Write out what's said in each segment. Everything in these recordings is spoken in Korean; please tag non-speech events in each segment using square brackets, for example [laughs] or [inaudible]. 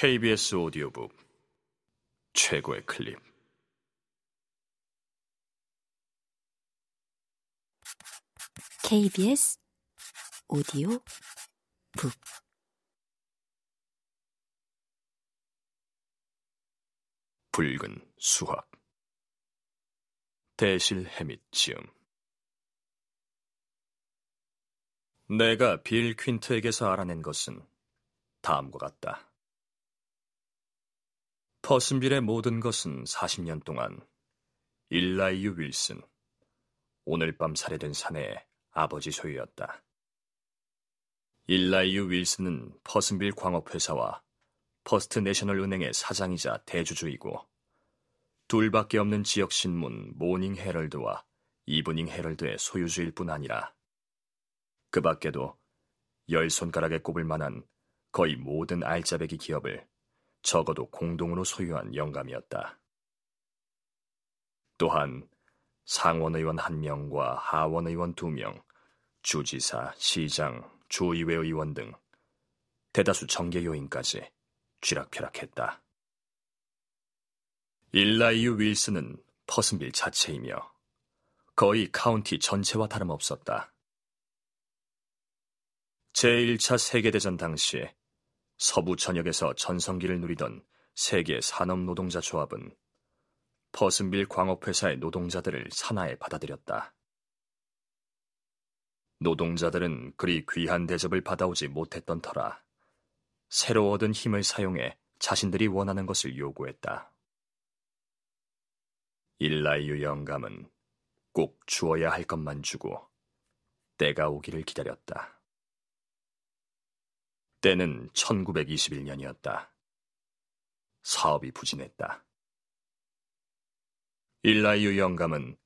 KBS 오디오북 최고의 클립. KBS 오디오 북. 붉은 수학. 대실 해밋 지음. 내가 빌 퀸트에게서 알아낸 것은 다음과 같다. 퍼슨빌의 모든 것은 40년 동안 일라이유 윌슨, 오늘 밤 살해된 사내의 아버지 소유였다. 일라이유 윌슨은 퍼슨빌 광업회사와 퍼스트 내셔널 은행의 사장이자 대주주이고 둘밖에 없는 지역 신문 모닝 헤럴드와 이브닝 헤럴드의 소유주일 뿐 아니라 그 밖에도 열 손가락에 꼽을 만한 거의 모든 알짜배기 기업을 적어도 공동으로 소유한 영감이었다. 또한 상원의원 한명과 하원의원 두명 주지사, 시장, 주의회 의원 등 대다수 정계 요인까지 쥐락펴락했다. 일라이유 윌슨은 퍼슨빌 자체이며 거의 카운티 전체와 다름없었다. 제1차 세계대전 당시 서부 전역에서 전성기를 누리던 세계 산업노동자 조합은 퍼슨빌 광업회사의 노동자들을 산하에 받아들였다. 노동자들은 그리 귀한 대접을 받아오지 못했던 터라 새로 얻은 힘을 사용해 자신들이 원하는 것을 요구했다. 일라이유 영감은 꼭 주어야 할 것만 주고 때가 오기를 기다렸다. 때는 1921년이었다. 사업이 부진했다. 일라이유 영감은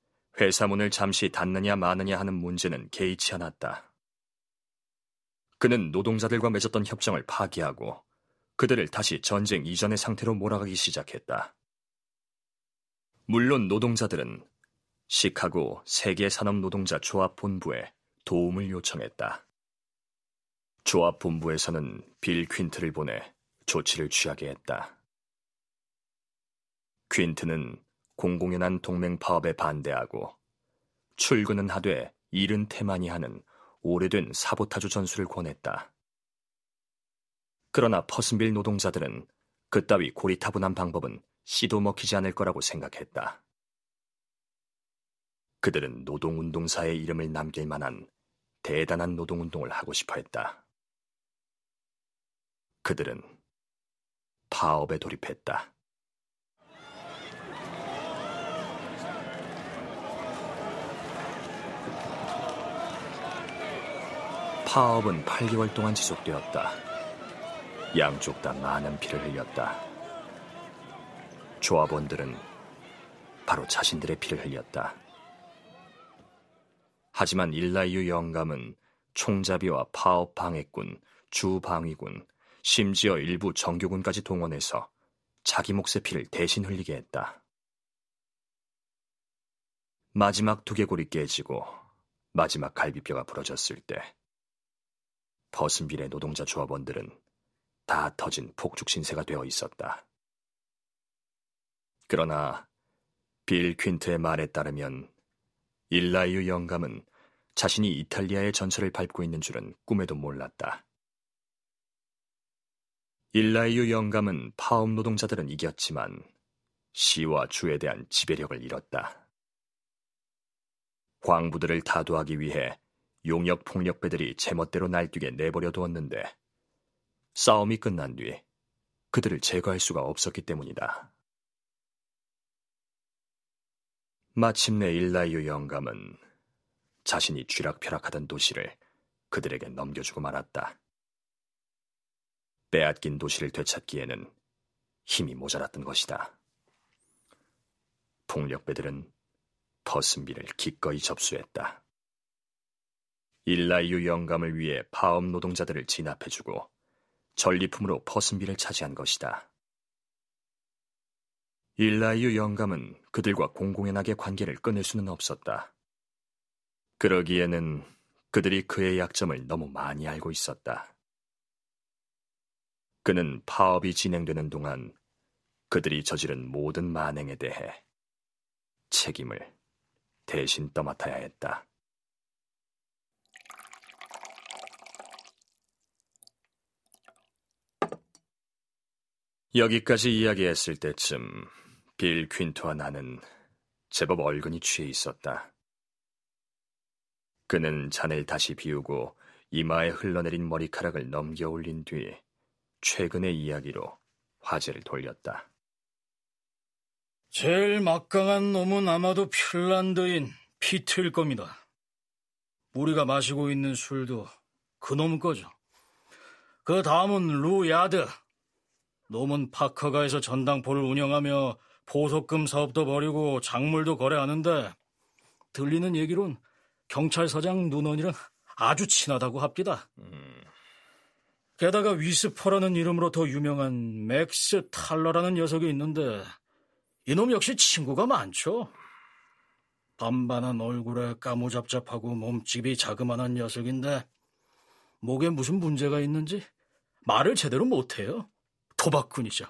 회사 문을 잠시 닫느냐 마느냐 하는 문제는 개의치 않았다. 그는 노동자들과 맺었던 협정을 파기하고 그들을 다시 전쟁 이전의 상태로 몰아가기 시작했다. 물론 노동자들은 시카고 세계산업노동자 조합본부에 도움을 요청했다. 조합본부에서는 빌 퀸트를 보내 조치를 취하게 했다. 퀸트는 공공연한 동맹 파업에 반대하고 출근은 하되 일은 태만히 하는 오래된 사보타주 전술을 권했다. 그러나 퍼슨빌 노동자들은 그따위 고리타분한 방법은 씨도 먹히지 않을 거라고 생각했다. 그들은 노동운동사의 이름을 남길 만한 대단한 노동운동을 하고 싶어 했다. 그들은 파업에 돌입했다. 파업은 8개월 동안 지속되었다. 양쪽 다 많은 피를 흘렸다. 조합원들은 바로 자신들의 피를 흘렸다. 하지만 일라이유 영감은 총잡이와 파업 방해꾼, 주방위군, 심지어 일부 정교군까지 동원해서 자기 몫의 피를 대신 흘리게 했다. 마지막 두개골이 깨지고 마지막 갈비뼈가 부러졌을 때 버슨빌의 노동자 조합원들은 다 터진 폭죽 신세가 되어 있었다. 그러나 빌 퀸트의 말에 따르면 일라이유 영감은 자신이 이탈리아의 전철을 밟고 있는 줄은 꿈에도 몰랐다. 일라이유 영감은 파업 노동자들은 이겼지만 시와 주에 대한 지배력을 잃었다. 광부들을 다도하기 위해 용역 폭력배들이 제멋대로 날뛰게 내버려 두었는데 싸움이 끝난 뒤 그들을 제거할 수가 없었기 때문이다. 마침내 일라이유 영감은 자신이 쥐락펴락하던 도시를 그들에게 넘겨주고 말았다. 빼앗긴 도시를 되찾기에는 힘이 모자랐던 것이다. 폭력배들은 퍼슨비를 기꺼이 접수했다. 일라이유 영감을 위해 파업 노동자들을 진압해주고 전리품으로 퍼슨비를 차지한 것이다. 일라이유 영감은 그들과 공공연하게 관계를 끊을 수는 없었다. 그러기에는 그들이 그의 약점을 너무 많이 알고 있었다. 그는 파업이 진행되는 동안 그들이 저지른 모든 만행에 대해 책임을 대신 떠맡아야 했다. 여기까지 이야기했을 때쯤 빌 퀸트와 나는 제법 얼근이 취해 있었다. 그는 잔을 다시 비우고 이마에 흘러내린 머리카락을 넘겨 올린 뒤 최근의 이야기로 화제를 돌렸다. 제일 막강한 놈은 아마도 핀란드인 피트일 겁니다. 우리가 마시고 있는 술도 그놈 거죠. 그 다음은 루 야드. 놈은 파커가 에서 전당포를 운영하며 보석금 사업도 벌이고 작물도 거래하는데 들리는 얘기론 경찰서장 누넌이랑 아주 친하다고 합니다. 음. 게다가 위스퍼라는 이름으로 더 유명한 맥스 탈러라는 녀석이 있는데 이놈 역시 친구가 많죠. 반반한 얼굴에 까무잡잡하고 몸집이 자그만한 녀석인데 목에 무슨 문제가 있는지 말을 제대로 못해요. 도박꾼이죠.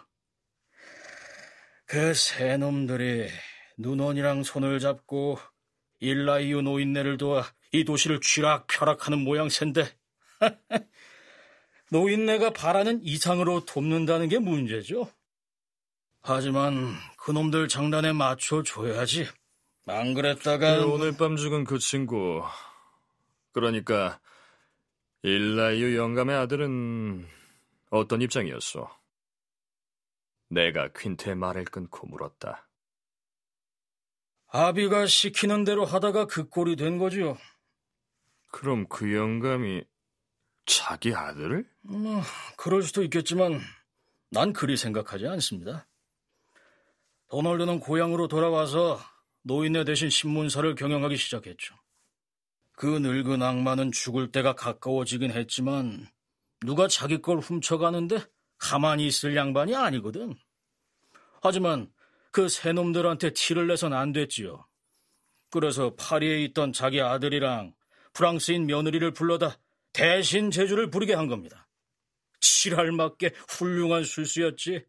그 세 놈들이 눈원이랑 손을 잡고 일라이유 노인네를 도와 이 도시를 쥐락펴락하는 모양새인데 [laughs] 노인네가 바라는 이상으로 돕는다는 게 문제죠. 하지만 그놈들 장단에 맞춰줘야지. 안 그랬다가 그 오늘 밤 죽은 그 친구 그러니까 일라이유 영감의 아들은 어떤 입장이었어? 내가 퀸트의 말을 끊고 물었다. 아비가 시키는 대로 하다가 그 꼴이 된 거죠. 그럼 그 영감이 자기 아들을? 뭐, 그럴 수도 있겠지만 난 그리 생각하지 않습니다. 도널드는 고향으로 돌아와서 노인네 대신 신문사를 경영하기 시작했죠. 그 늙은 악마는 죽을 때가 가까워지긴 했지만 누가 자기 걸 훔쳐가는데 가만히 있을 양반이 아니거든. 하지만 그 새놈들한테 티를 내선 안 됐지요. 그래서 파리에 있던 자기 아들이랑 프랑스인 며느리를 불러다 대신 제주를 부리게 한 겁니다. 칠할 맞게 훌륭한 술수였지.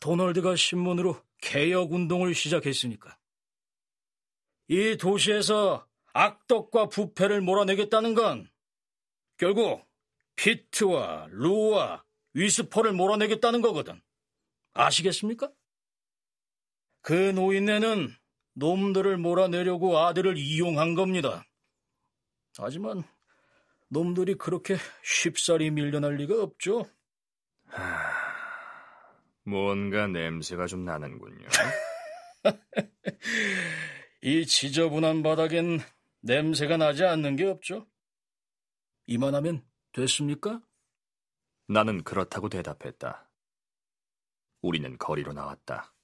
도널드가 신문으로 개혁 운동을 시작했으니까. 이 도시에서 악덕과 부패를 몰아내겠다는 건 결국 피트와 루와 위스퍼를 몰아내겠다는 거거든. 아시겠습니까? 그 노인네는 놈들을 몰아내려고 아들을 이용한 겁니다. 하지만 놈들이 그렇게 쉽사리 밀려날 리가 없죠. 하... 뭔가 냄새가 좀 나는군요. [laughs] 이 지저분한 바닥엔 냄새가 나지 않는 게 없죠. 이만하면 됐습니까? 나는 그렇다고 대답했다. 우리는 거리로 나왔다.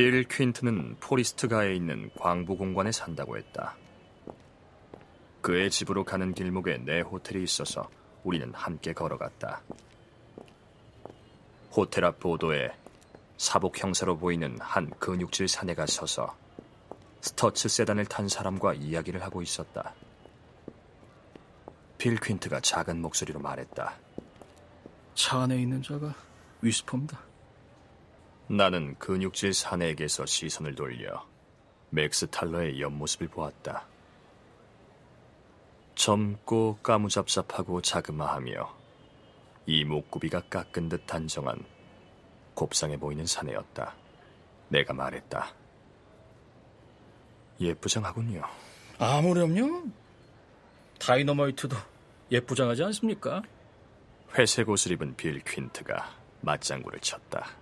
빌 퀸트는 포리스트가에 있는 광부 공관에 산다고 했다. 그의 집으로 가는 길목에 내 호텔이 있어서 우리는 함께 걸어갔다. 호텔 앞 보도에 사복 형사로 보이는 한 근육질 사내가 서서 스터츠 세단을 탄 사람과 이야기를 하고 있었다. 빌 퀸트가 작은 목소리로 말했다. 차 안에 있는 자가 위스퍼입니다. 나는 근육질 사내에게서 시선을 돌려 맥스 탈러의 옆모습을 보았다. 젊고 까무잡잡하고 자그마하며 이 목구비가 깎은 듯 단정한 곱상해 보이는 사내였다. 내가 말했다. 예쁘장하군요. 아무렴요. 다이너마이트도 예쁘장하지 않습니까? 회색 옷을 입은 빌 퀸트가 맞장구를 쳤다.